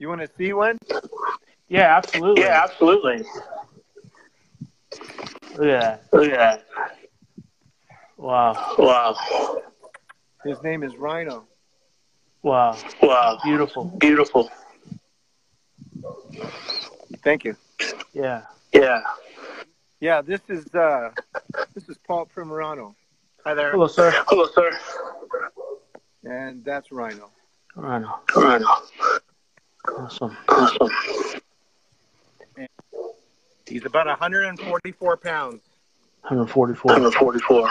You want to see one? Yeah, absolutely. Yeah, absolutely. Look Yeah. that. Look. Wow. Wow. His name is Rhino. Wow. Wow. Beautiful. Beautiful. Thank you. Yeah. Yeah. Yeah, this is uh this is Paul Primorano. Hi there. Hello, sir. Hello, sir. And that's Rhino. Rhino. Rhino. Awesome. Awesome. He's about 144 pounds 144. 144.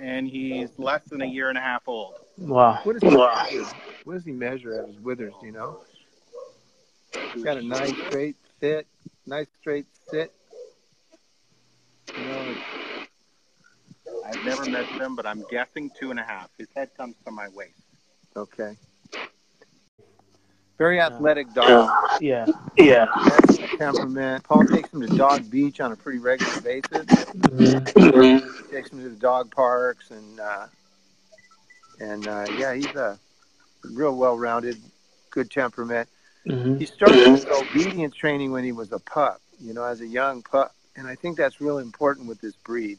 And he's less than a year and a half old. Wow. What does he measure? What does he measure at his withers? Do you know? He's got a nice straight sit, nice straight sit. You know, I've never measured him, but I'm guessing two and a half. His head comes to my waist. Okay. Very athletic dog. Yeah. Yeah. Excellent temperament. Paul takes him to Dog Beach on a pretty regular basis. Mhm. takes him to the dog parks and uh, and uh, yeah, he's a real well-rounded, good temperament. Mhm. He started his obedience training when he was a pup, you know, as a young pup, and I think that's really important with this breed.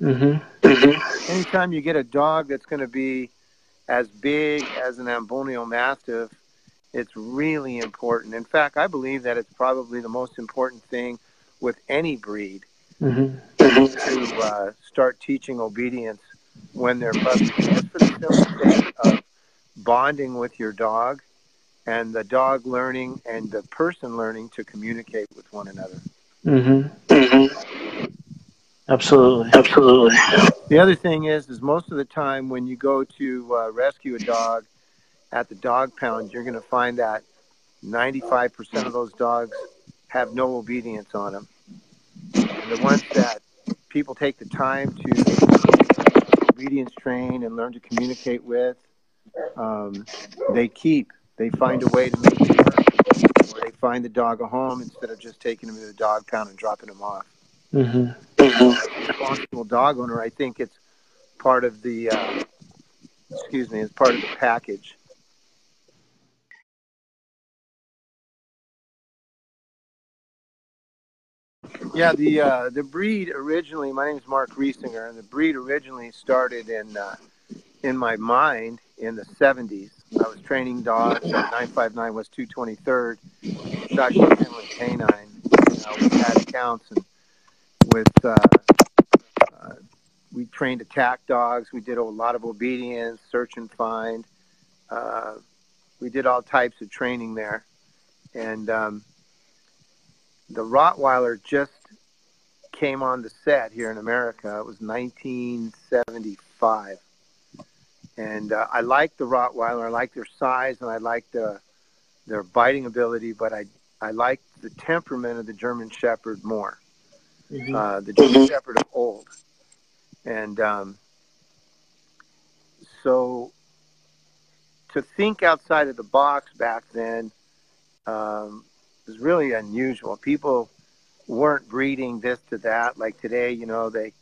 Mhm. Anytime you get a dog that's going to be as big as an Ambullneo Mastiff, it's really important. In fact, I believe that it's probably the most important thing with any breed Mhm. to uh, start teaching obedience when they're puppies, just for the simple sake of bonding with your dog and the dog learning and the person learning to communicate with one another. Mhm. Absolutely. Absolutely. The other thing is, is most of the time when you go to uh, rescue a dog at the dog pound, you're going to find that 95% of those dogs have no obedience on them. And the ones that people take the time to obedience train and learn to communicate with, um, they keep. They find a way to make it work, or they find the dog a home instead of just taking him to the dog pound and dropping him off Responsible dog owner, I think it's part of the, uh, excuse me, it's part of the package. Yeah, the uh, the breed originally. My name is Mark Reasinger, and the breed originally started in uh, in my mind in the '70s. I was training dogs at 959 West 223rd, Shotgun Finland Canine. Uh, we had and with uh, uh, we trained attack dogs. We did a lot of obedience, search and find. Uh, we did all types of training there, and um, the Rottweiler just came on the set here in America. It was 1975, and uh, I liked the Rottweiler. I liked their size, and I liked the, their biting ability, but I I liked the temperament of the German Shepherd more Mhm. uh, the German Shepherd of old. And um, so to think outside of the box back then um, was really unusual. People weren't breeding this to that like today. You know, they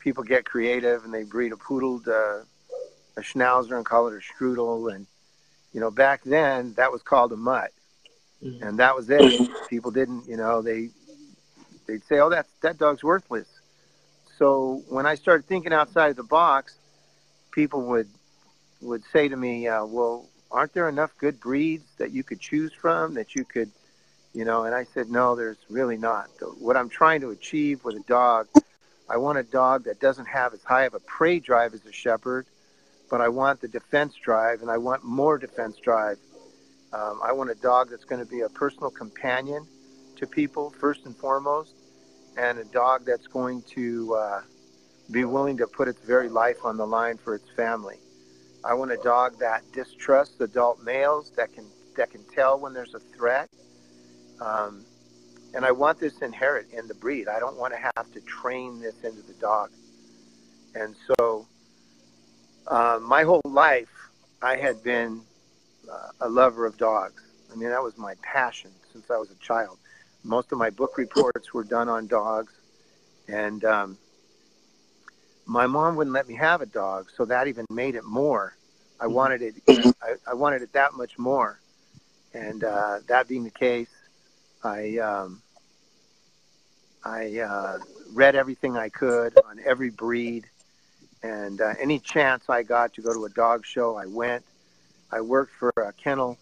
people get creative and they breed a poodle to a schnauzer and call it a strudel. And you know, back then that was called a mutt, Mhm. and that was it. People didn't, you know, they they'd say, "Oh, that that dog's worthless." So when I started thinking outside of the box, people would would say to me, uh, "Well, aren't there enough good breeds that you could choose from that you could, you know?" And I said, "No, there's really not. What I'm trying to achieve with a dog, I want a dog that doesn't have as high of a prey drive as a shepherd, but I want the defense drive, and I want more defense drive. Um, I want a dog that's going to be a personal companion." To people first and foremost, and a dog that's going to uh, be willing to put its very life on the line for its family. I want a dog that distrusts adult males, that can that can tell when there's a threat. Um, and I want this inherent in the breed. I don't want to have to train this into the dog. And so, uh, my whole life, I had been uh, a lover of dogs. I mean, that was my passion since I was a child. Most of my book reports were done on dogs, and um, my mom wouldn't let me have a dog, so that even made it more. I mm-hmm. wanted it. I, I wanted it that much more, and uh, that being the case, I um, I uh, read everything I could on every breed, and uh, any chance I got to go to a dog show, I went. I worked for a kennel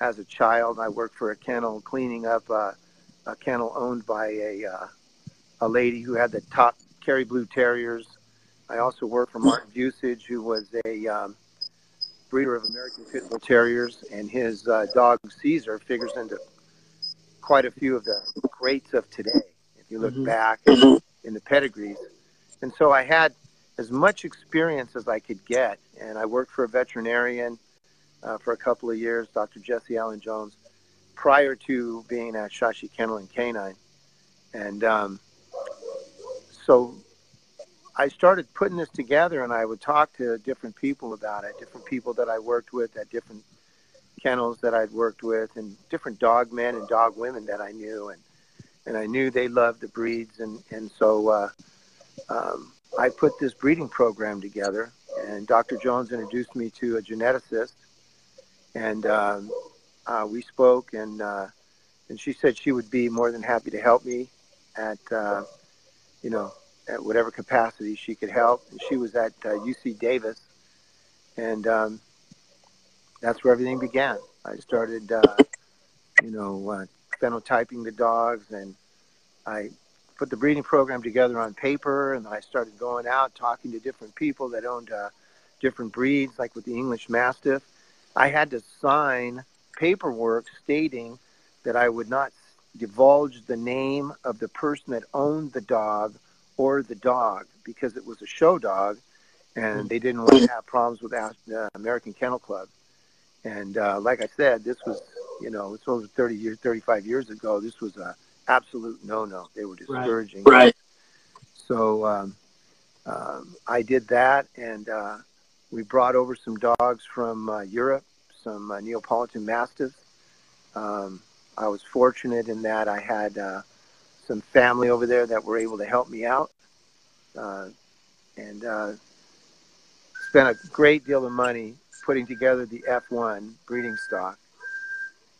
as a child. I worked for a kennel cleaning up a, kennel owned by a uh, a lady who had the top Kerry Blue Terriers I also worked for Martin Vucich, who was a um, breeder of American Pit Bull Terriers, and his uh, dog Caesar figures into quite a few of the greats of today. If you look mm-hmm. back in the pedigrees, and so I had as much experience as I could get, and I worked for a veterinarian uh, for a couple of years, Dr. Jesse Allen Jones, prior to being at Shashi Kennel and Canine, and um, so I started putting this together, and I would talk to different people about it, different people that I worked with at different kennels that I'd worked with, and different dog men and dog women that I knew, and and I knew they loved the breeds, and and so uh, um, I put this breeding program together, and Dr. Jones introduced me to a geneticist, and um, uh, we spoke, and uh, and she said she would be more than happy to help me at uh, you know at whatever capacity she could help. And she was at uh, UC Davis, and um, that's where everything began. I started, uh, you know, uh, phenotyping the dogs, and I put the breeding program together on paper, and I started going out talking to different people that owned uh, different breeds, like with the English Mastiff. I had to sign paperwork stating that I would not divulge the name of the person that owned the dog or the dog because it was a show dog, and they didn't want to have problems with the American Kennel Club. And uh, like I said, this was you know it's over 30 years, 35 years ago. This was a absolute no-no. They were discouraging. Right. right. So um, um, I did that, and uh, we brought over some dogs from uh, Europe, some uh, Neapolitan Mastiffs. Um, I was fortunate in that I had uh, some family over there that were able to help me out, uh, and uh, spent a great deal of money putting together the F1 breeding stock.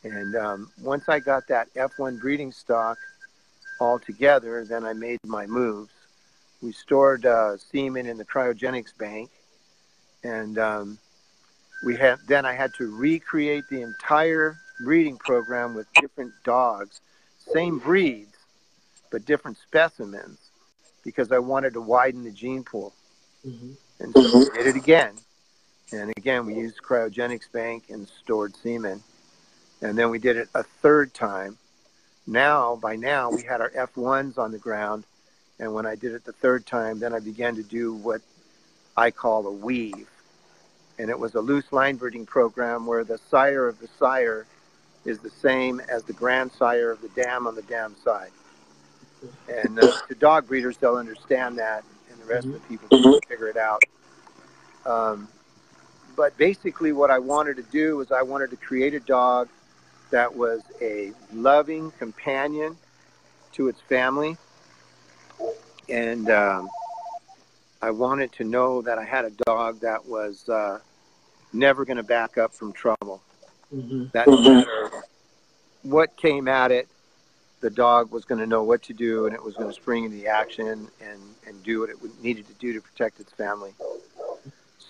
And um, once I got that F1 breeding stock all together, then I made my moves. We stored uh, semen in the cryogenics bank, and um, we had then I had to recreate the entire breeding program with different dogs, same breeds, but different specimens because I wanted to widen the gene pool. Mm-hmm. And so we did it again. And again, we used cryogenics bank and stored semen. And then we did it a third time. Now, by now, we had our F1s on the ground. And when I did it the third time, then I began to do what I call a weave. And it was a loose line breeding program where the sire of the sire is the same as the grandsire of the dam on the dam side. And uh, the dog breeders, they'll understand that, and the rest mm-hmm. of the people will figure it out. Um, but basically, what I wanted to do was I wanted to create a dog that was a loving companion to its family. And um, I wanted to know that I had a dog that was uh, never going to back up from trouble. Mm-hmm. That no matter what came at it, the dog was going to know what to do and it was going to spring into the action and, and do what it needed to do to protect its family.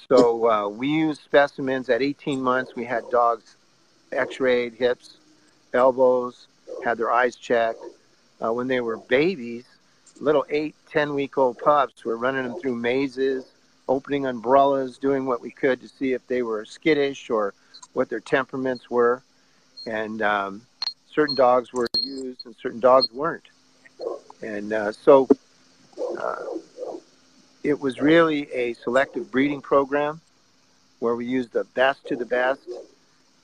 So uh, we used specimens at 18 months. We had dogs x-rayed, hips, elbows, had their eyes checked. Uh, when they were babies, little eight, ten week old pups, we were running them through mazes, opening umbrellas, doing what we could to see if they were skittish or what their temperaments were. And um, certain dogs were used and certain dogs weren't. And uh, so uh, it was really a selective breeding program. where we use the best to the best.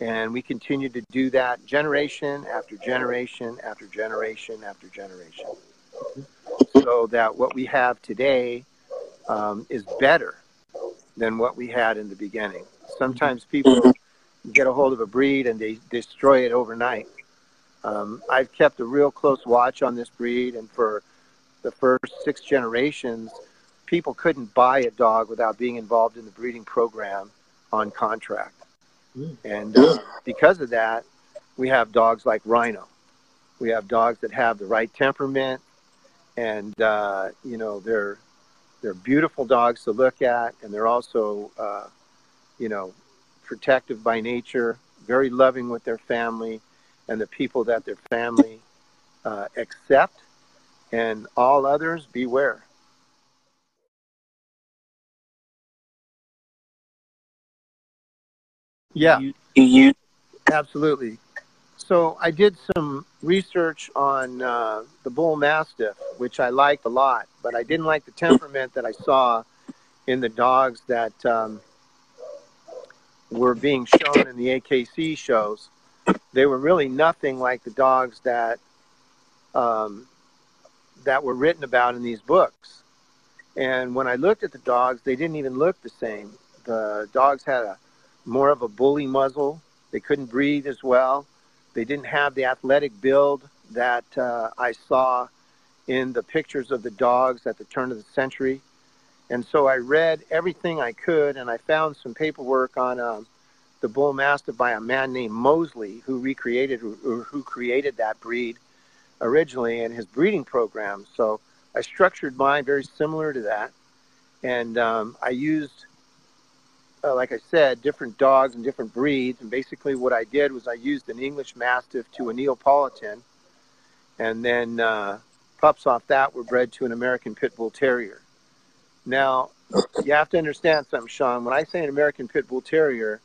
And we continue to do that generation after generation after generation after generation. So that what we have today um, is better than what we had in the beginning. Sometimes people get a hold of a breed and they destroy it overnight. Um, I've kept a real close watch on this breed, and for the first six generations, people couldn't buy a dog without being involved in the breeding program on contract. Mm. And uh, because of that, we have dogs like Rhino. We have dogs that have the right temperament, and uh, you know they're they're beautiful dogs to look at, and they're also uh, you know protective by nature, very loving with their family and the people that their family uh, accept, and all others beware. Yeah, you, absolutely. So I did some research on uh, the bull mastiff, which I liked a lot, but I didn't like the temperament that I saw in the dogs that um, were being shown in the AKC shows. They were really nothing like the dogs that um, that were written about in these books. And when I looked at the dogs, they didn't even look the same. The dogs had a more of a bully muzzle. They couldn't breathe as well. They didn't have the athletic build that uh, I saw in the pictures of the dogs at the turn of the century. And so I read everything I could, and I found some paperwork on um, the bull mastiff by a man named Moseley, who recreated who, who created that breed originally in his breeding program. So I structured mine very similar to that, and um, I used uh, like I said, different dogs and different breeds. And basically, what I did was I used an English Mastiff to a Neapolitan, and then uh, pups off that were bred to an American Pit Bull Terrier. Now, you have to understand something, Sean. When I say an American Pit Bull Terrier,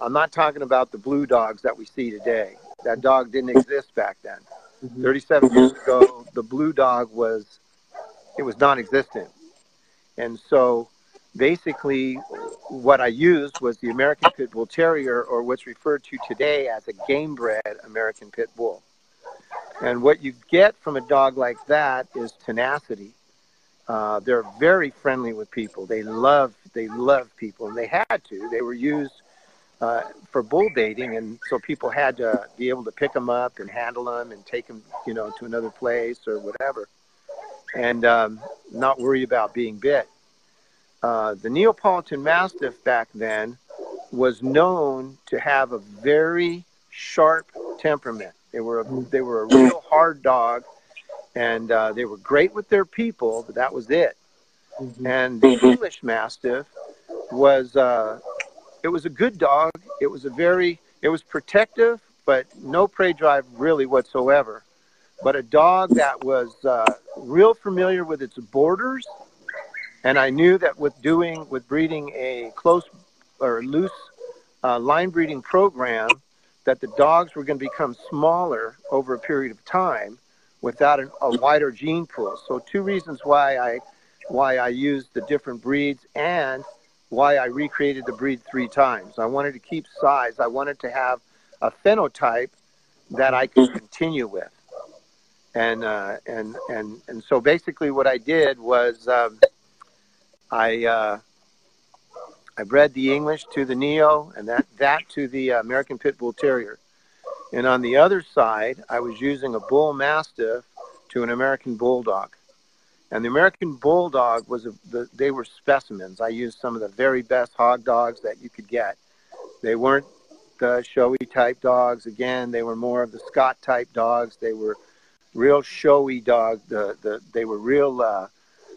I'm not talking about the blue dogs that we see today. That dog didn't exist back then. Mm-hmm. 37 years ago, the blue dog was it was non-existent, and so basically what I used was the American Pit Bull Terrier, or what's referred to today as a game bred American Pit Bull. And what you get from a dog like that is tenacity. Uh, they're very friendly with people. They love they love people, and they had to. They were used uh, for bull baiting, and so people had to be able to pick them up and handle them and take them, you know, to another place or whatever, and um, not worry about being bit. Uh, the Neapolitan Mastiff back then was known to have a very sharp temperament. They were a, they were a real hard dog, and uh, they were great with their people, but that was it. Mm-hmm. And the English Mastiff was uh, it was a good dog. It was a very it was protective, but no prey drive really whatsoever. But a dog that was uh, real familiar with its borders and I knew that with doing, with breeding a close or loose uh, line breeding program, that the dogs were going to become smaller over a period of time without an, a wider gene pool. So two reasons why I why I used the different breeds and why I recreated the breed three times. I wanted to keep size. I wanted to have a phenotype that I could continue with. And uh, and and and so basically, what I did was um, I uh, I bred the English to the Neo, and that that to the American Pit Bull Terrier. And on the other side, I was using a Bull Mastiff to an American Bulldog. And the American Bulldog was a, the, they were specimens. I used some of the very best hog dogs that you could get. They weren't the showy type dogs. Again, they were more of the Scott type dogs. They were real showy dogs. The, the, they were real uh,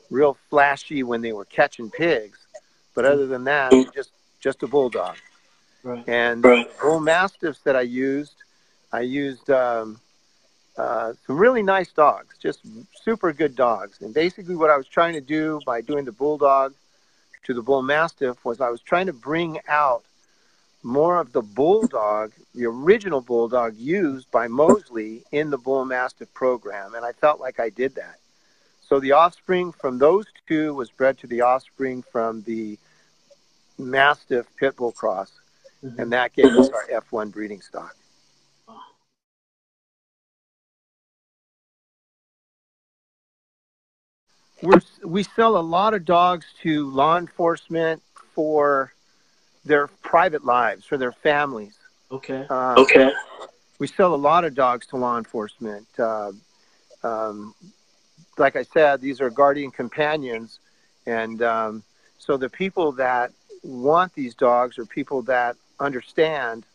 real flashy when they were catching pigs, but other than that, just just a bulldog. Right. And right. bull mastiffs that I used, I used um, uh, some really nice dogs, just super good dogs. And basically, what I was trying to do by doing the bulldog to the bull mastiff was I was trying to bring out more of the bulldog, the original bulldog used by Moseley in the bull mastiff program, and I felt like I did that. So the offspring from those two was bred to the offspring from the Mastiff Pit Bull Cross, mm-hmm. and that gave us our F1 breeding stock. We're, we sell a lot of dogs to law enforcement for their private lives, for their families. Okay. Uh, okay. We sell a lot of dogs to law enforcement. Uh, um, like I said, these are guardian companions, and um, so the people that want these dogs are people that understand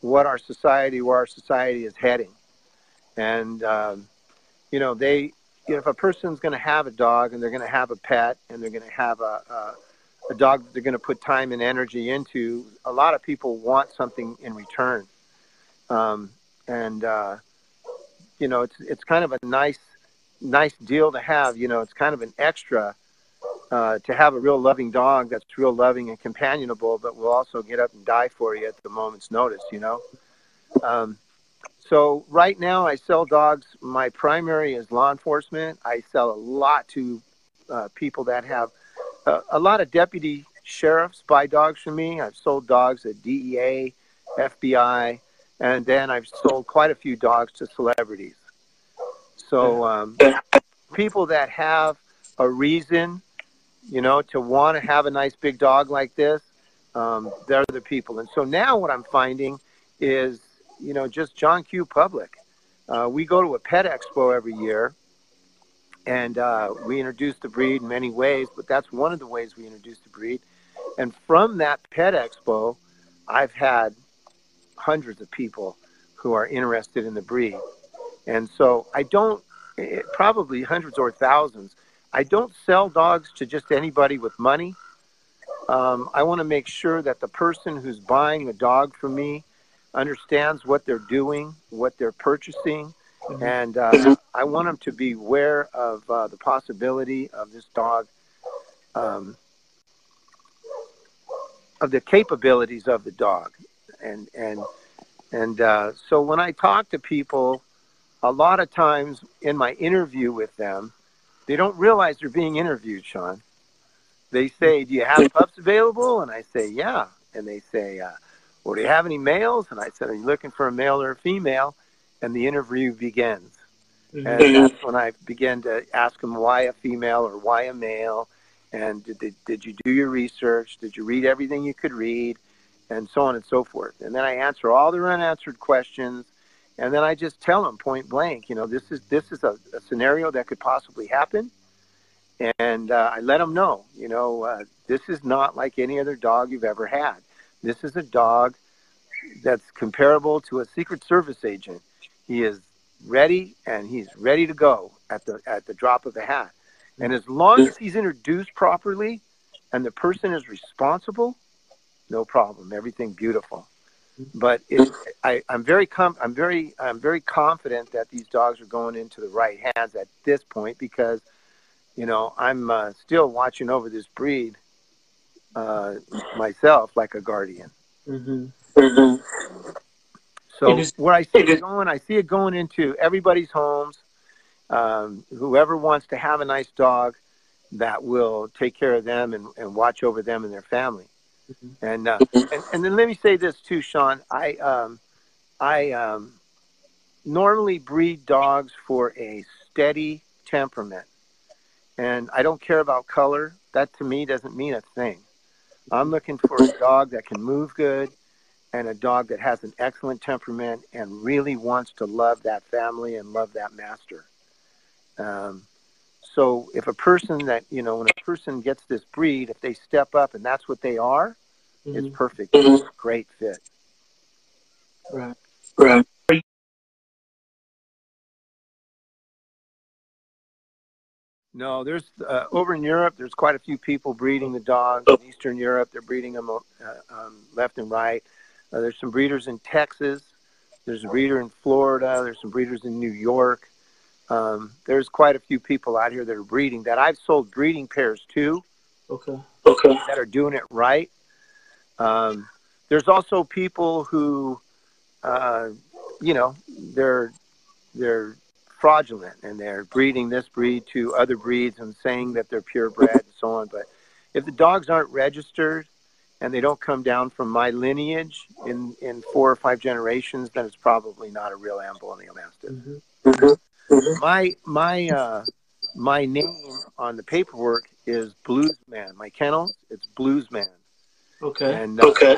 what our society, where our society is heading, and um, you know they you know, if a person's going to have a dog and they're going to have a pet and they're going to have a, a, a dog that they're going to put time and energy into, a lot of people want something in return. Um, and, uh, you know, it's, it's kind of a nice, nice deal to have, you know, it's kind of an extra uh, to have a real loving dog that's real loving and companionable, but will also get up and die for you at the moment's notice, you know? Um, so right now, I sell dogs. My primary is law enforcement. I sell a lot to uh, people that have uh, a lot of deputy sheriffs buy dogs from me. I've sold dogs at DEA, FBI, and then I've sold quite a few dogs to celebrities. So um, people that have a reason, you know, to want to have a nice big dog like this, um, they're the people. And so now what I'm finding is you know, just John Q. Public. Uh, we go to a pet expo every year, and uh, we introduce the breed in many ways, but that's one of the ways we introduce the breed. And from that pet expo, I've had hundreds of people who are interested in the breed. And so I don't, it, probably hundreds or thousands. I don't sell dogs to just anybody with money. Um, I want to make sure that the person who's buying a dog from me understands what they're doing, what they're purchasing, mm-hmm. and uh, I want them to be aware of uh, the possibility of this dog, um, of the capabilities of the dog, and and and uh, so when I talk to people, a lot of times in my interview with them, they don't realize they're being interviewed, Sean. They say, "Do you have pups available?" And I say, "Yeah," and they say. Uh, well, do you have any males? And I said, are you looking for a male or a female? And the interview begins. Mm-hmm. And that's when I began to ask them why a female or why a male. And did, did, did you do your research? Did you read everything you could read? And so on and so forth. And then I answer all their unanswered questions. And then I just tell them point blank, you know, this is, this is a, a scenario that could possibly happen. And uh, I let them know, you know, uh, this is not like any other dog you've ever had this is a dog that's comparable to a Secret Service agent. He is ready and he's ready to go at the at the drop of a hat. And as long as he's introduced properly and the person is responsible, no problem. Everything beautiful. But it, I, I'm very com- I'm very I'm very confident that these dogs are going into the right hands at this point because, you know, I'm uh, still watching over this breed uh, myself like a guardian. Mm-hmm. Mm-hmm. So is, where I see it going, I see it going into everybody's homes. Um, whoever wants to have a nice dog that will take care of them and, and watch over them and their family. Mm-hmm. And, uh, and and then let me say this too, Sean. I um, I um, normally breed dogs for a steady temperament, and I don't care about color. That to me doesn't mean a thing. I'm looking for a dog that can move good and a dog that has an excellent temperament and really wants to love that family and love that master. Um, so if a person that, you know, when a person gets this breed, if they step up and that's what they are, mm-hmm. it's perfect. It's a great fit. Right. Right. No, there's uh, over in Europe. There's quite a few people breeding the dogs. In Eastern Europe, they're breeding them uh, um, left and right. Uh, there's some breeders in Texas. There's a breeder in Florida. There's some breeders in New York. Um, there's quite a few people out here that are breeding that I've sold breeding pairs to. Okay. Okay. That are doing it right. Um, there's also people who, uh, you know, they're they're fraudulent and they're breeding this breed to other breeds and saying that they're purebred and so on. But if the dogs aren't registered and they don't come down from my lineage in, in four or five generations, then it's probably not a real Ambullneo mastiff. Mm-hmm. Mm-hmm. My my uh, my name on the paperwork is Bluesman. My kennel, it's Bluesman. Okay. And uh, okay.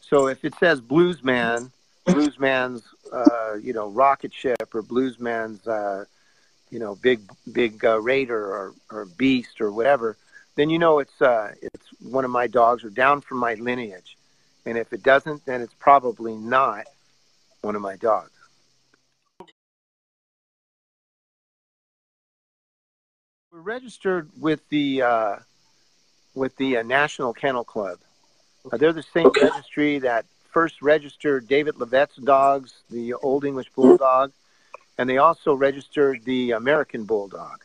So if it says Bluesman, Bluesman's uh, you know rocket ship or Bluesman's uh, you know big big uh, raider or, or beast or whatever, then you know it's uh, it's one of my dogs or down from my lineage. And if it doesn't, then it's probably not one of my dogs. We're registered with the uh, with the uh, National Kennel Club. Uh, they're the same okay. registry that first registered David Leavitt's dogs, the Old English Bulldog, and they also registered the American Bulldog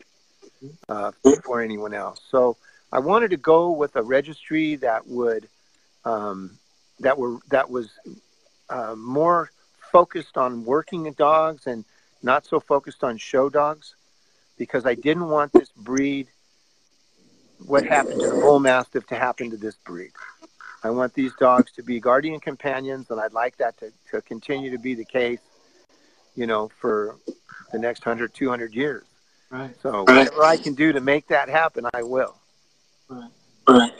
uh, before anyone else. So I wanted to go with a registry that would um, that were that was uh, more focused on working dogs and not so focused on show dogs, because I didn't want this breed what happened to the bull mastiff to happen to this breed. I want these dogs to be guardian companions, and I'd like that to, to continue to be the case, you know, for the next 100, 200 years. Right. So whatever I can do to make that happen, I will. Right. Right.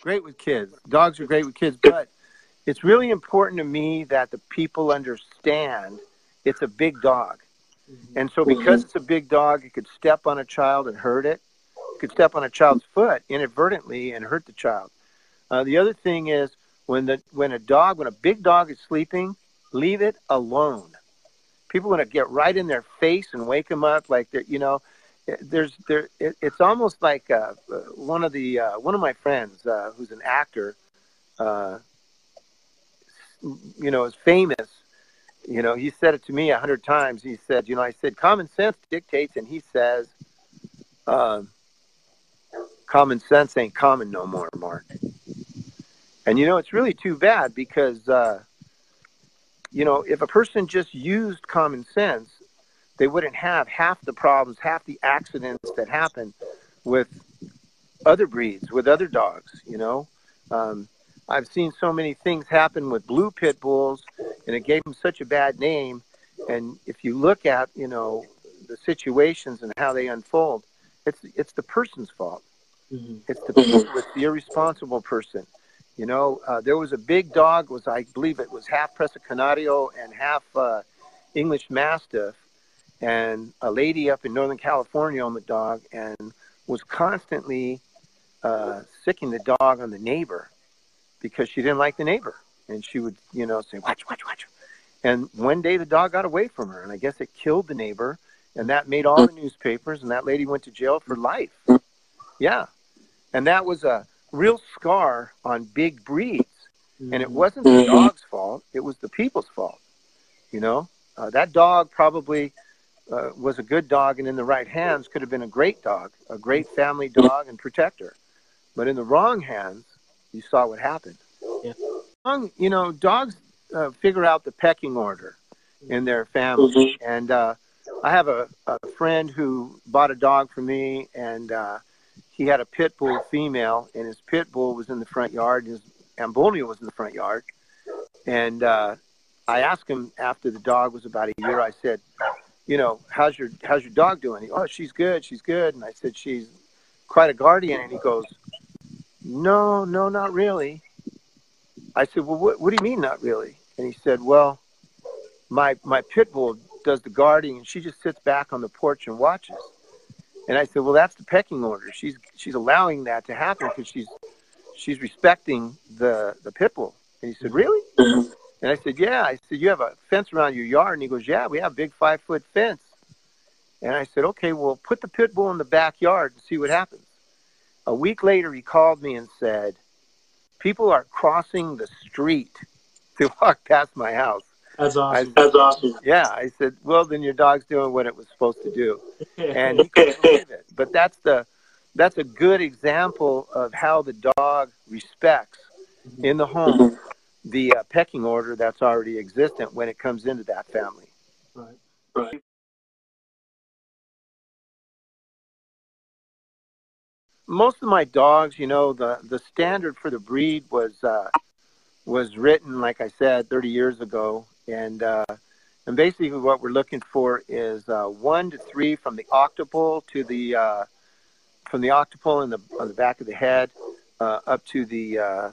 Great with kids. Dogs are great with kids, but it's really important to me that the people understand it's a big dog. Mm-hmm. And so because it's a big dog, it could step on a child and hurt it. It could step on a child's foot inadvertently and hurt the child. Uh, the other thing is when the when a dog, when a big dog is sleeping, leave it alone people want to get right in their face and wake them up like they're you know there's there it, it's almost like uh, one of the uh, one of my friends uh, who's an actor uh, you know is famous you know he said it to me a hundred times he said you know i said common sense dictates and he says um, common sense ain't common no more mark and you know it's really too bad because uh, you know, if a person just used common sense, they wouldn't have half the problems, half the accidents that happen with other breeds, with other dogs, you know. Um, I've seen so many things happen with blue pit bulls, and it gave them such a bad name. And if you look at, you know, the situations and how they unfold, it's it's the person's fault. Mm-hmm. It's the it's the irresponsible person. You know, uh, there was a big dog. Was I believe it was half Presa Canario and half uh, English Mastiff, and a lady up in Northern California owned the dog and was constantly uh, sicking the dog on the neighbor because she didn't like the neighbor, and she would, you know, say, "Watch, watch, watch." And one day the dog got away from her, and I guess it killed the neighbor, and that made all the newspapers, and that lady went to jail for life. Yeah, and that was a real scar on big breeds. And it wasn't the mm-hmm. dog's fault, it was the people's fault. You know, uh, that dog probably uh, was a good dog and in the right hands could have been a great dog, a great family dog and protector. But in the wrong hands, you saw what happened. Yeah. You know, dogs uh, figure out the pecking order in their family. Mm-hmm. And uh, I have a, a friend who bought a dog for me, and uh, he had a pit bull female, and his pit bull was in the front yard. His Ambullneo was in the front yard, and uh, I asked him after the dog was about a year. I said, "You know, how's your how's your dog doing?" He, "Oh, she's good, she's good." And I said, "She's quite a guardian." And he goes, "No, no, not really." I said, "Well, what, what do you mean, not really?" And he said, "Well, my my pit bull does the guarding, and she just sits back on the porch and watches." And I said, well, that's the pecking order. She's she's allowing that to happen because she's she's respecting the the pit bull. And he said, really? Mm-hmm. And I said, yeah. I said, you have a fence around your yard? And he goes, yeah, we have a big five foot fence. And I said, okay, well, put the pit bull in the backyard and see what happens. A week later, he called me and said, people are crossing the street to walk past my house. That's awesome. I, That's awesome. Yeah, I said, well, then your dog's doing what it was supposed to do, and he couldn't believe it. But that's the that's a good example of how the dog respects in the home the uh, pecking order that's already existent when it comes into that family. Right. Right. Most of my dogs, you know, the the standard for the breed was uh, was written, like I said, 30 years ago, and uh, and basically what we're looking for is uh, one to three from the occipital to the uh, from the occipital in the on the back of the head uh, up to the uh,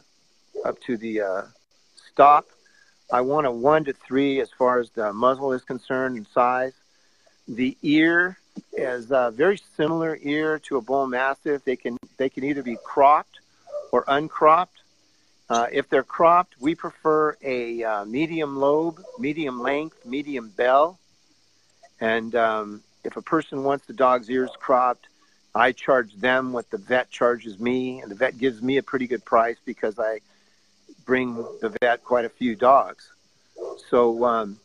up to the stop. I want a one to three as far as the muzzle is concerned and size. The ear is a very similar ear to a bull mastiff. They can they can either be cropped or uncropped. Uh, if they're cropped, we prefer a uh, medium lobe, medium length, medium bell. And um, if a person wants the dog's ears cropped, I charge them what the vet charges me, and the vet gives me a pretty good price because I bring the vet quite a few dogs. So um,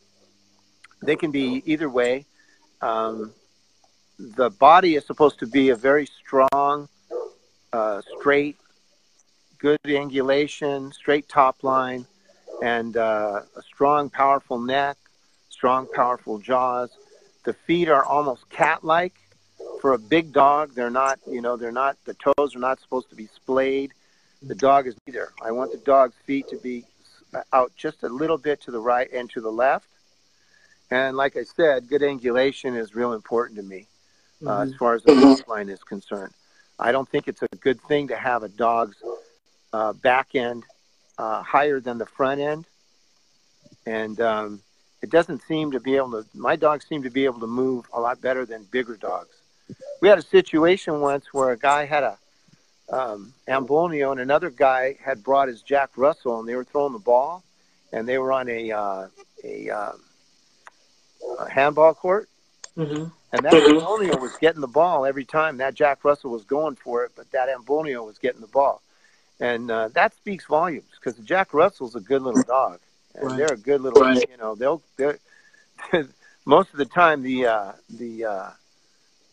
they can be either way. Um, the body is supposed to be a very strong, uh, straight, good angulation, straight top line, and uh, a strong, powerful neck, strong, powerful jaws. The feet are almost cat-like. For a big dog, they're not, you know, they're not, the toes are not supposed to be splayed. The dog is neither. I want the dog's feet to be out just a little bit to the right and to the left. And like I said, good angulation is real important to me uh, mm-hmm. as far as the top line is concerned. I don't think it's a good thing to have a dog's uh, back end uh, higher than the front end. And um, it doesn't seem to be able to, my dogs seem to be able to move a lot better than bigger dogs. We had a situation once where a guy had a um, Ambullneo and another guy had brought his Jack Russell and they were throwing the ball and they were on a, uh, a, uh, a handball court. Mm-hmm. And that Ambullneo was getting the ball every time. That Jack Russell was going for it, but that Ambullneo was getting the ball. And uh, that speaks volumes because Jack Russell's a good little dog. And right. they're a good little, right. you know, they'll, they're, most of the time the, uh, the, uh,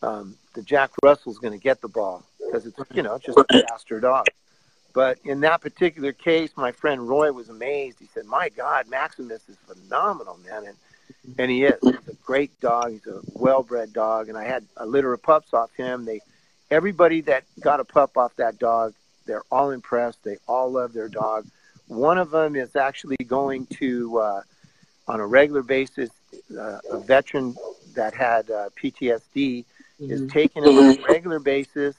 um, the Jack Russell's going to get the ball because it's, you know, just a faster dog. But in that particular case, my friend Roy was amazed. He said, "My God, Maximus is phenomenal, man!" And and he is. He's a great dog. He's a well-bred dog. And I had a litter of pups off him. They, everybody that got a pup off that dog, they're all impressed. They all love their dog. One of them is actually going to, uh, on a regular basis, uh, a veteran that had uh, PTSD mm-hmm. is taking him on a regular basis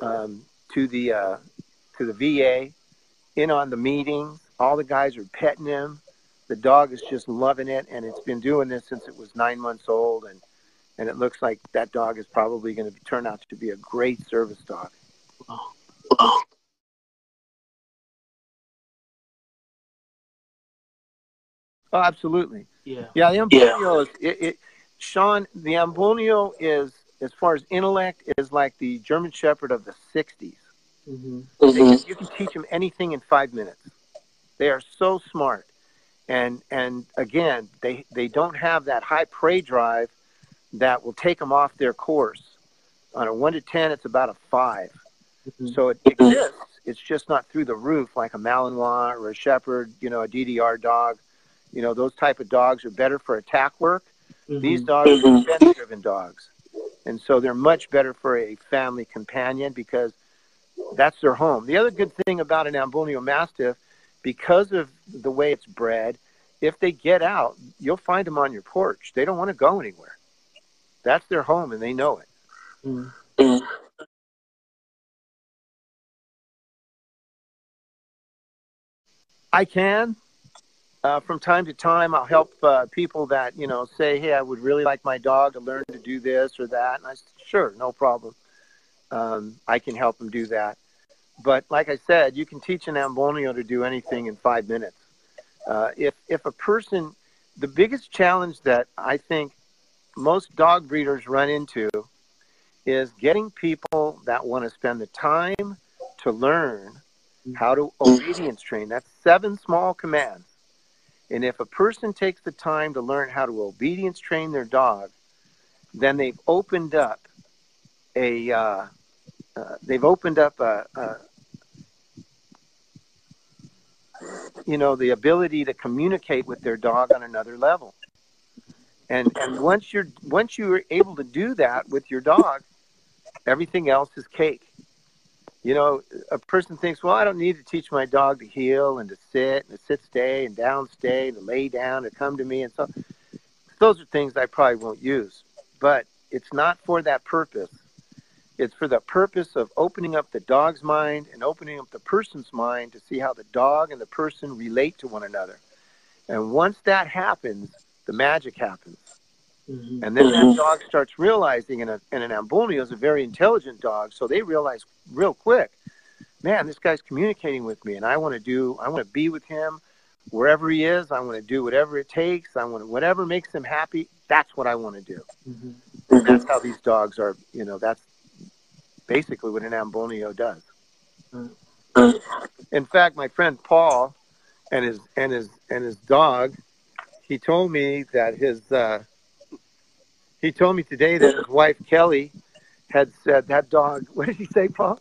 um, to the uh, to the VA, in on the meetings. All the guys are petting him the dog is just loving it, and it's been doing this since it was nine months old, and and it looks like that dog is probably going to turn out to be a great service dog. Oh, absolutely. Yeah. Yeah, the Ambullneo yeah. is it, it, Sean. The Ambullneo is, as far as intellect, is like the German Shepherd of the '60s. Mm-hmm. Mm-hmm. you can teach them anything in five minutes. They are so smart and and again they they don't have that high prey drive that will take them off their course. On a 1 to 10 it's about a 5 mm-hmm. so it exists it's just not through the roof like a malinois or a shepherd you know a ddr dog. You know those type of dogs are better for attack work. Mm-hmm. these dogs are mm-hmm. defense driven dogs. And so they're much better for a family companion because that's their home. The other good thing about an Ambullneo mastiff because of the way it's bred, if they get out, you'll find them on your porch. They don't want to go anywhere. That's their home, and they know it. I can. Uh, from time to time, I'll help uh, people that you know say, "Hey, I would really like my dog to learn to do this or that." And I said, "Sure, no problem. Um, I can help them do that." But like I said, you can teach an Ambullneo to do anything in five minutes. Uh, if if a person, the biggest challenge that I think most dog breeders run into is getting people that want to spend the time to learn how to obedience train. That's seven small commands. And if a person takes the time to learn how to obedience train their dog, then they've opened up a uh, uh, they've opened up a, a, you know the ability to communicate with their dog on another level and and once you're once you're able to do that with your dog everything else is cake you know, a person thinks, well, I don't need to teach my dog to heel and to sit and to sit stay and down stay and to lay down and come to me and so. Those are things I probably won't use, but it's not for that purpose. It's for the purpose of opening up the dog's mind and opening up the person's mind to see how the dog and the person relate to one another. And once that happens, the magic happens. Mm-hmm. And then that dog starts realizing, and, a, and an Ambullneo is a very intelligent dog, so they realize real quick, man, this guy's communicating with me, and I want to do, I want to be with him wherever he is. I want to do whatever it takes. I want to, whatever makes him happy. That's what I want to do. Mm-hmm. And that's how these dogs are. You know, that's basically what an Ambullneo does. Mm-hmm. In fact, my friend Paul and his and his and his dog, he told me that his uh, he told me today that his wife Kelly had said that dog. What did he say, Paul?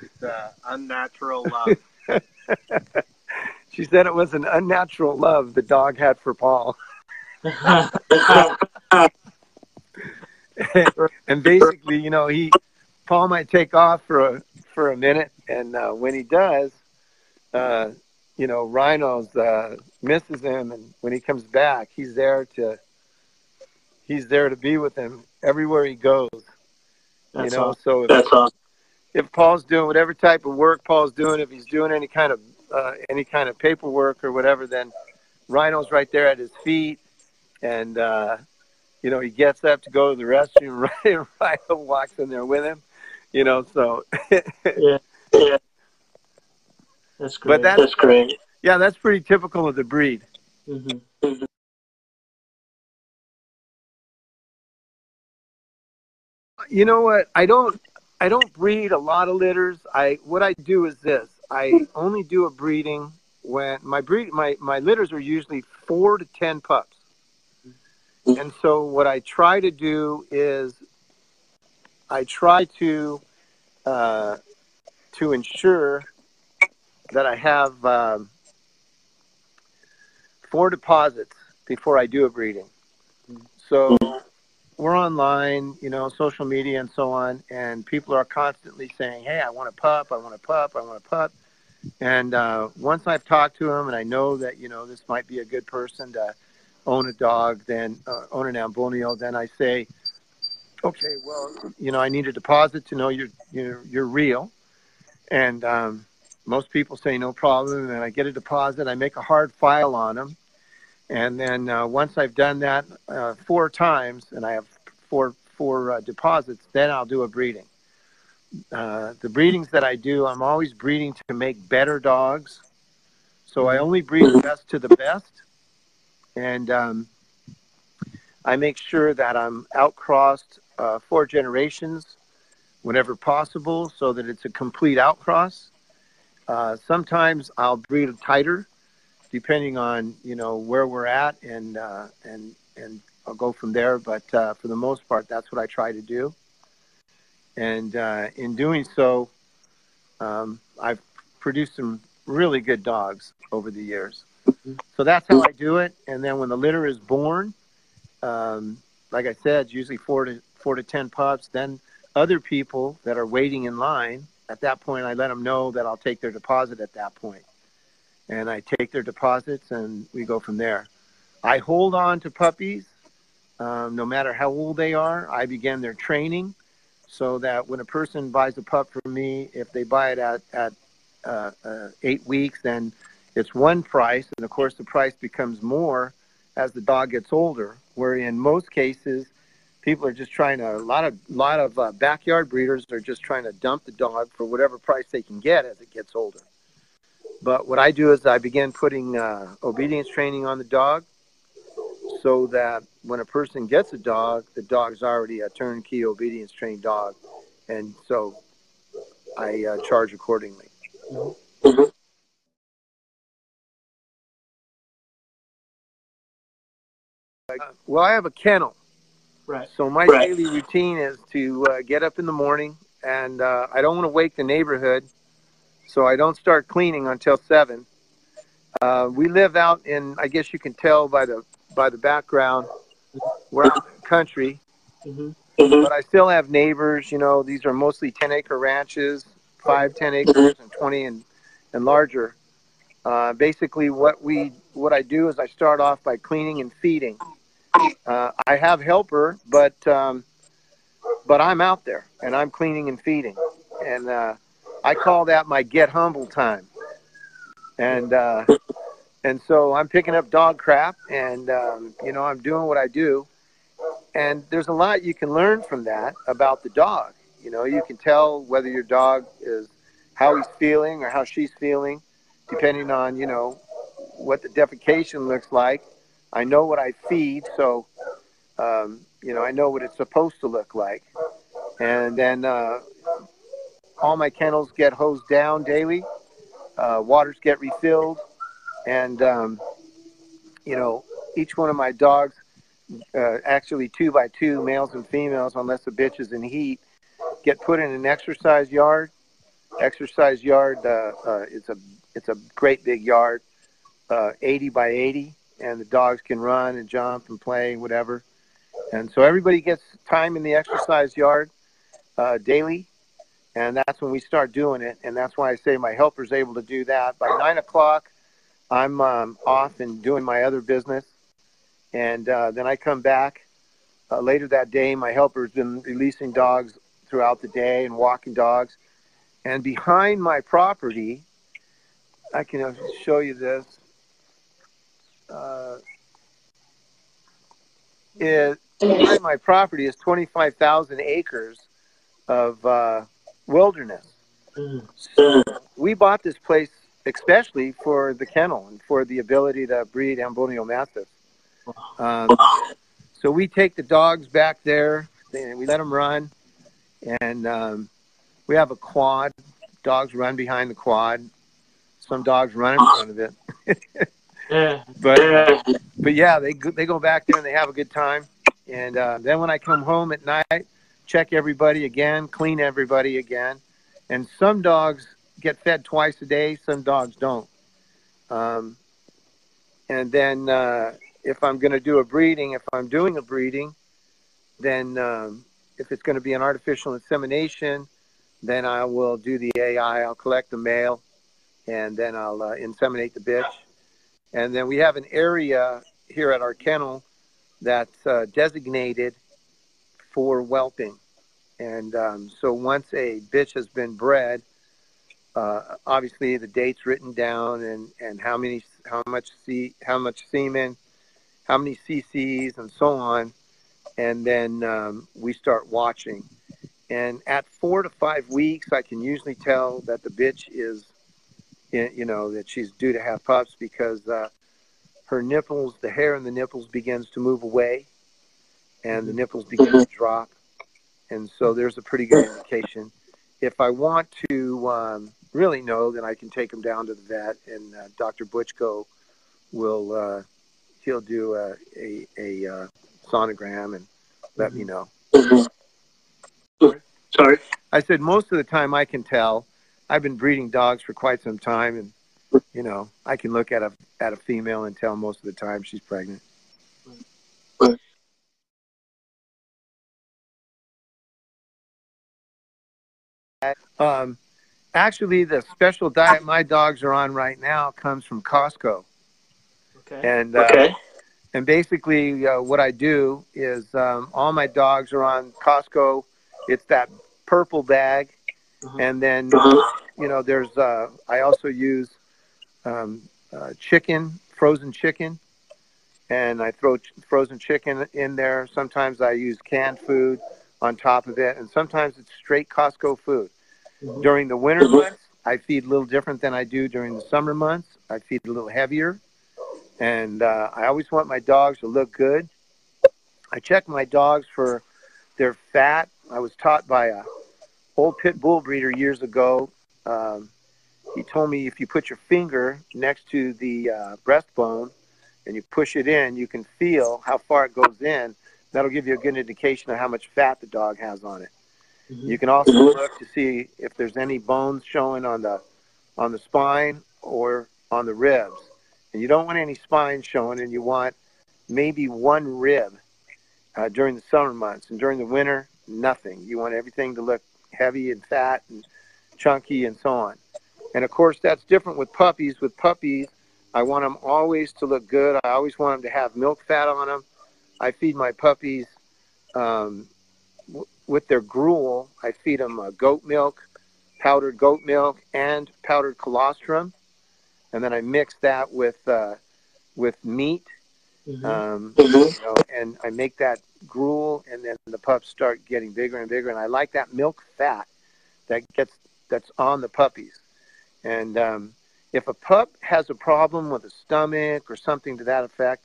It's uh, unnatural love. she said it was an unnatural love the dog had for Paul. and basically, you know, he Paul might take off for a for a minute, and uh, when he does, uh, you know, Rhinos uh, misses him, and when he comes back, he's there to he's there to be with him everywhere he goes. That's you know, awesome. so if, That's awesome. if Paul's doing whatever type of work Paul's doing, if he's doing any kind of uh, any kind of paperwork or whatever, then Rhino's right there at his feet, and uh, you know he gets up to go to the restroom. Right, Rhino walks in there with him. You know, so yeah, yeah, that's great. But that's, that's great. Yeah, that's pretty typical of the breed. Mm-hmm. Mm-hmm. You know what? I don't. I don't breed a lot of litters. I what I do is this. I only do a breeding when my breed my my litters are usually four to ten pups. And so what I try to do is I try to uh, to ensure that I have um, four deposits before I do a breeding. So we're online, you know, social media and so on, and people are constantly saying, "Hey, I want a pup. I want a pup. I want a pup." And uh, once I've talked to them and I know that you know this might be a good person to own a dog, then uh, own an Ambullneo, then I say, okay, well, you know, I need a deposit to know you're you're, you're real. And um, most people say no problem, and I get a deposit. I make a hard file on them, and then uh, once I've done that uh, four times, and I have four four uh, deposits, then I'll do a breeding. Uh, the breedings that I do, I'm always breeding to make better dogs. So I only breed the best to the best, and um, I make sure that I'm outcrossed uh, four generations whenever possible, so that it's a complete outcross. Uh, sometimes I'll breed tighter, depending on you know where we're at, and uh, and and I'll go from there. But uh, for the most part, that's what I try to do and uh, in doing so, um, I've produced some really good dogs over the years. So that's how I do it. And then when the litter is born, um, like I said, usually four to four to ten pups. Then other people that are waiting in line, at that point, I let them know that I'll take their deposit at that point, and I take their deposits, and we go from there. I hold on to puppies, um, no matter how old they are. I begin their training so that when a person buys a pup from me, if they buy it at, at uh, uh, eight weeks, then it's one price. And of course, the price becomes more as the dog gets older, where in most cases, people are just trying to, a lot of, lot of uh, backyard breeders are just trying to dump the dog for whatever price they can get as it gets older. But what I do is I begin putting uh, obedience training on the dog so that when a person gets a dog, the dog's already a turnkey obedience trained dog, and so I uh, charge accordingly. Mm-hmm. well, I have a kennel. Right. So my right. daily routine is to uh, get up in the morning, and uh, I don't want to wake the neighborhood, so I don't start cleaning until seven. Uh, we live out in, I guess you can tell by the by the background. We're out in the country, mm-hmm. but I still have neighbors. You know, these are mostly 10 acre ranches. five, ten acres, and twenty and and larger. Uh, basically, what we what I do is I start off by cleaning and feeding. Uh, I have helper, but um, but I'm out there and I'm cleaning and feeding, and uh, I call that my get humble time. And uh, and so I'm picking up dog crap, and um, you know I'm doing what I do, and there's a lot you can learn from that about the dog. You know, you can tell whether your dog is how he's feeling or how she's feeling depending on you know what the defecation looks like. I know what I feed, so um, you know I know what it's supposed to look like, and then uh, all my kennels get hosed down daily. Uh, waters get refilled, and um, you know each one of my dogs, uh, actually two by two, males and females, unless the bitch is in heat, get put in an exercise yard. Exercise yard. Uh, uh, it's a it's a great big yard, uh, 80 by 80, and the dogs can run and jump and play, whatever. And so everybody gets time in the exercise yard uh, daily, and that's when we start doing it. And that's why I say my helper's able to do that. By nine o'clock, I'm um, off and doing my other business, and uh, then I come back uh, later that day. My helper's been releasing dogs throughout the day and walking dogs. And behind my property, I can show you this. Uh, it, my property is 25,000 acres of uh, wilderness. So we bought this place especially for the kennel and for the ability to breed Ambullneo Mastiffs. Um, so we take the dogs back there, and we let them run, and um, we have a quad. Dogs run behind the quad, some dogs run in front of it. Yeah. but but yeah, they go, they go back there and they have a good time. And uh, then when I come home at night, check everybody again, clean everybody again. And some dogs get fed twice a day, some dogs don't. Um, and then uh, if I'm going to do a breeding, if I'm doing a breeding, then um, if it's going to be an artificial insemination, then I will do the AI. I'll collect the male and then I'll uh, inseminate the bitch. And then we have an area here at our kennel that's uh, designated for whelping. And um, so once a bitch has been bred, uh, obviously the date's written down and, and how many how much see how much semen, how many cc's and so on, and then um, we start watching. And at four to five weeks, I can usually tell that the bitch is you know that she's due to have pups because uh, her nipples, the hair in the nipples begins to move away, and the nipples begin to drop, and so there's a pretty good indication. If I want to um, really know, then I can take them down to the vet, and uh, Dr. Butchko will uh, he'll do a a, a uh, sonogram and let me know. Sorry. I said most of the time I can tell I've been breeding dogs for quite some time, and you know, I can look at a at a female and tell most of the time she's pregnant. Um, actually, the special diet my dogs are on right now comes from Costco, Okay. and uh, okay. and basically uh, what I do is um, all my dogs are on Costco. It's that purple bag, Mhm. and then you know there's uh, I also use um, uh, chicken, frozen chicken, and I throw ch- frozen chicken in there. Sometimes I use canned food on top of it, and sometimes it's straight Costco food. Mhm. During the winter months, I feed a little different than I do during the summer months. I feed a little heavier, and uh, I always want my dogs to look good. I check my dogs for their fat. I was taught by a old pit bull breeder years ago. Um, he told me if you put your finger next to the uh, breastbone and you push it in, you can feel how far it goes in. That'll give you a good indication of how much fat the dog has on it. Mhm. You can also look to see if there's any bones showing on the on the spine or on the ribs. And you don't want any spine showing, and you want maybe one rib uh, during the summer months. And during the winter, nothing. You want everything to look heavy and fat and chunky, and so on. And of course, that's different with puppies. With puppies, I want them always to look good. I always want them to have milk fat on them. I feed my puppies um, w- with their gruel. I feed them uh, goat milk, powdered goat milk, and powdered colostrum, and then I mix that with uh, with meat Mhm. um, you know, and I make that gruel, and then the pups start getting bigger and bigger. And I like that milk fat that gets that's on the puppies. And um, if a pup has a problem with a stomach or something to that effect,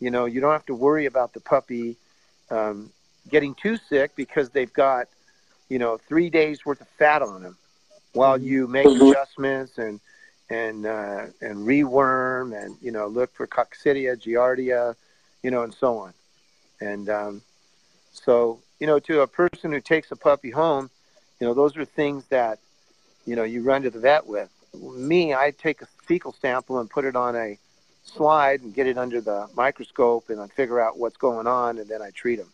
you know, you don't have to worry about the puppy um, getting too sick because they've got, you know, three days worth of fat on them, while Mhm. you make adjustments and and uh, and reworm and you know look for coccidia, giardia, you know, and so on. And um, so you know, to a person who takes a puppy home, you know, those are things that you know you run to the vet with. Me, I take a fecal sample and put it on a slide and get it under the microscope and I figure out what's going on and then I treat them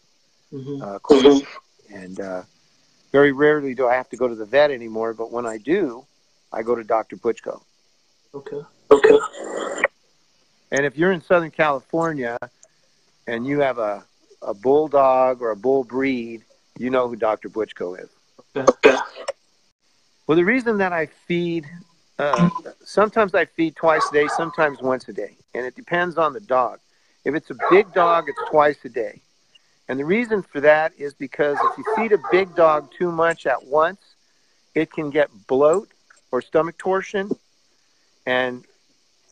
Mhm. uh, accordingly. And uh, very rarely do I have to go to the vet anymore, but when I do, I go to Dr. Butchko. Okay. Okay. And if you're in Southern California and you have a, a bulldog or a bull breed, you know who Dr. Butchko is. Okay. Well, the reason that I feed, uh, sometimes I feed twice a day, sometimes once a day, and it depends on the dog. If it's a big dog, it's twice a day. And the reason for that is because if you feed a big dog too much at once, it can get bloat or stomach torsion and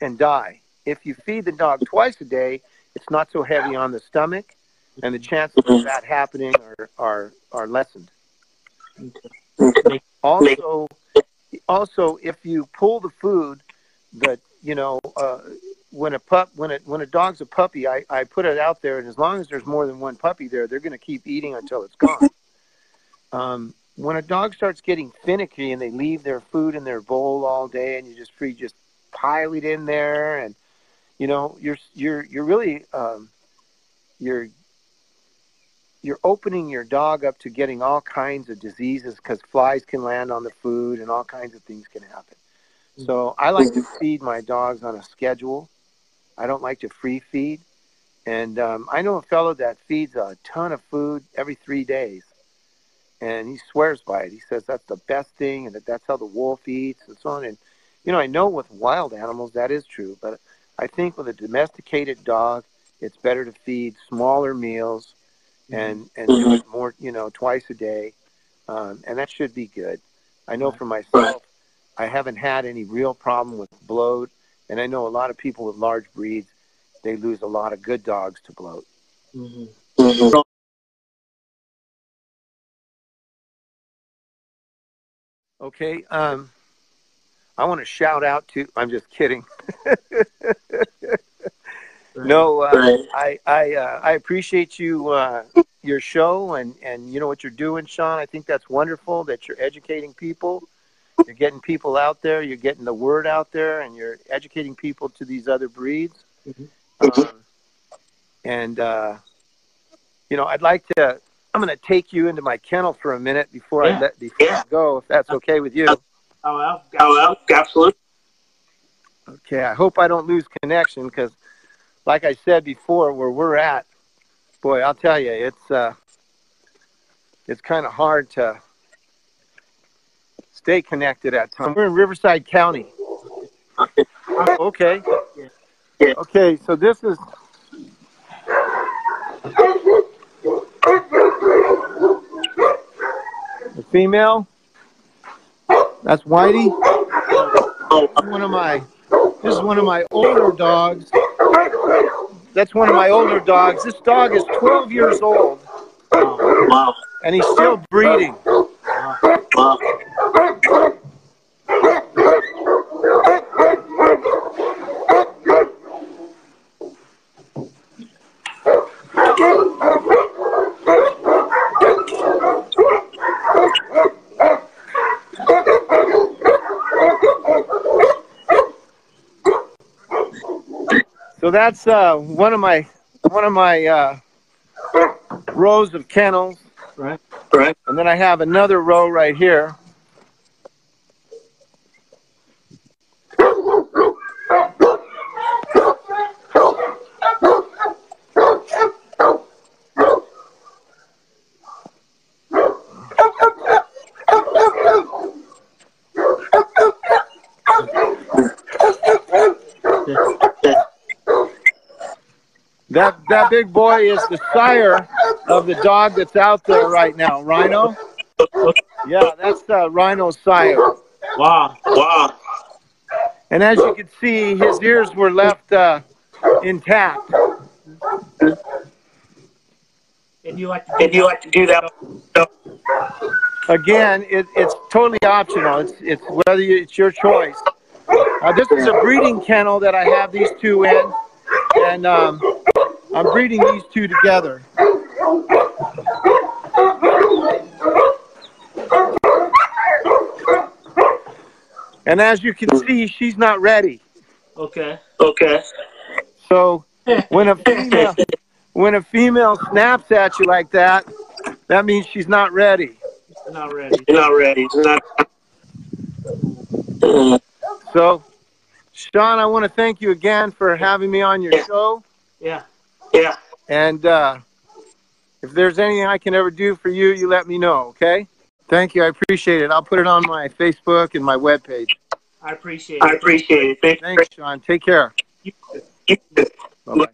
and die. If you feed the dog twice a day, it's not so heavy on the stomach, and the chances of that happening are are, are lessened. Okay. Also, also, if you pull the food, that you know, uh, when a pup, when it when a dog's a puppy, I, I put it out there, and as long as there's more than one puppy there, they're going to keep eating until it's gone. Um, when a dog starts getting finicky and they leave their food in their bowl all day, and you just free just pile it in there, and you know, you're you're you're really um, you're you're opening your dog up to getting all kinds of diseases because flies can land on the food and all kinds of things can happen. So I like to feed my dogs on a schedule. I don't like to free feed. And um, I know a fellow that feeds a ton of food every three days. And he swears by it. He says that's the best thing and that that's how the wolf eats and so on. And, you know, I know with wild animals that is true. But I think with a domesticated dog, it's better to feed smaller meals and and do it more you know twice a day um, and that should be good. I know for myself i haven't had any real problem with bloat and i know a lot of people with large breeds they lose a lot of good dogs to bloat. Mhm. okay um, i want to shout out to i'm just kidding no uh, i i uh, i appreciate you uh, your show and and you know what you're doing sean. I think that's wonderful that you're educating people. You're getting people out there. You're getting the word out there and you're educating people to these other breeds. Mhm. um, and uh, you know i'd like to i'm going to take you into my kennel for a minute before i let before I go if that's okay with you. Oh, well, oh, well absolutely. Okay, I hope I don't lose connection because, like I said before, where we're at, boy, I'll tell you, it's uh, it's kind of hard to stay connected at times. We're in Riverside County. Okay. Okay, so this is. The female. That's Whitey. One of my. This is one of my older dogs. That's one of my older dogs. This dog is 12 years old, Wow. and he's still breeding. Wow. So that's uh, one of my one of my uh, rows of kennels, Right. and then I have another row right here. That that big boy is the sire of the dog that's out there right now, Rhino. Yeah, that's uh, Rhino's sire. Wow. Wow. And as you can see, his ears were left uh, intact. And you like to and you like to do that? Again, it, it's totally optional. It's it's whether you, it's your choice. Uh, this is a breeding kennel that I have these two in, and um, I'm breeding these two together. And as you can see, she's not ready. Okay. Okay. So when a female when a female snaps at you like that, that means she's not ready. Not ready. Not ready. Not. So, Sean, I want to thank you again for having me on your show. Yeah. Yeah. And uh, if there's anything I can ever do for you, you let me know, okay? Thank you. I appreciate it. I'll put it on my Facebook and my webpage. I appreciate it. I appreciate it. Thanks, Sean. Take care. You, you, Bye bye.